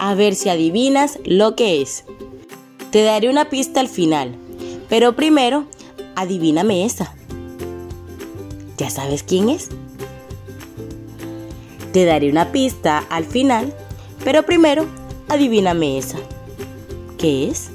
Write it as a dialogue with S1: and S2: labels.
S1: a ver si adivinas lo que es. Te daré una pista al final, pero primero adivíname esa. ¿Ya sabes quién es? Te daré una pista al final, pero primero adivíname esa. ¿Qué es?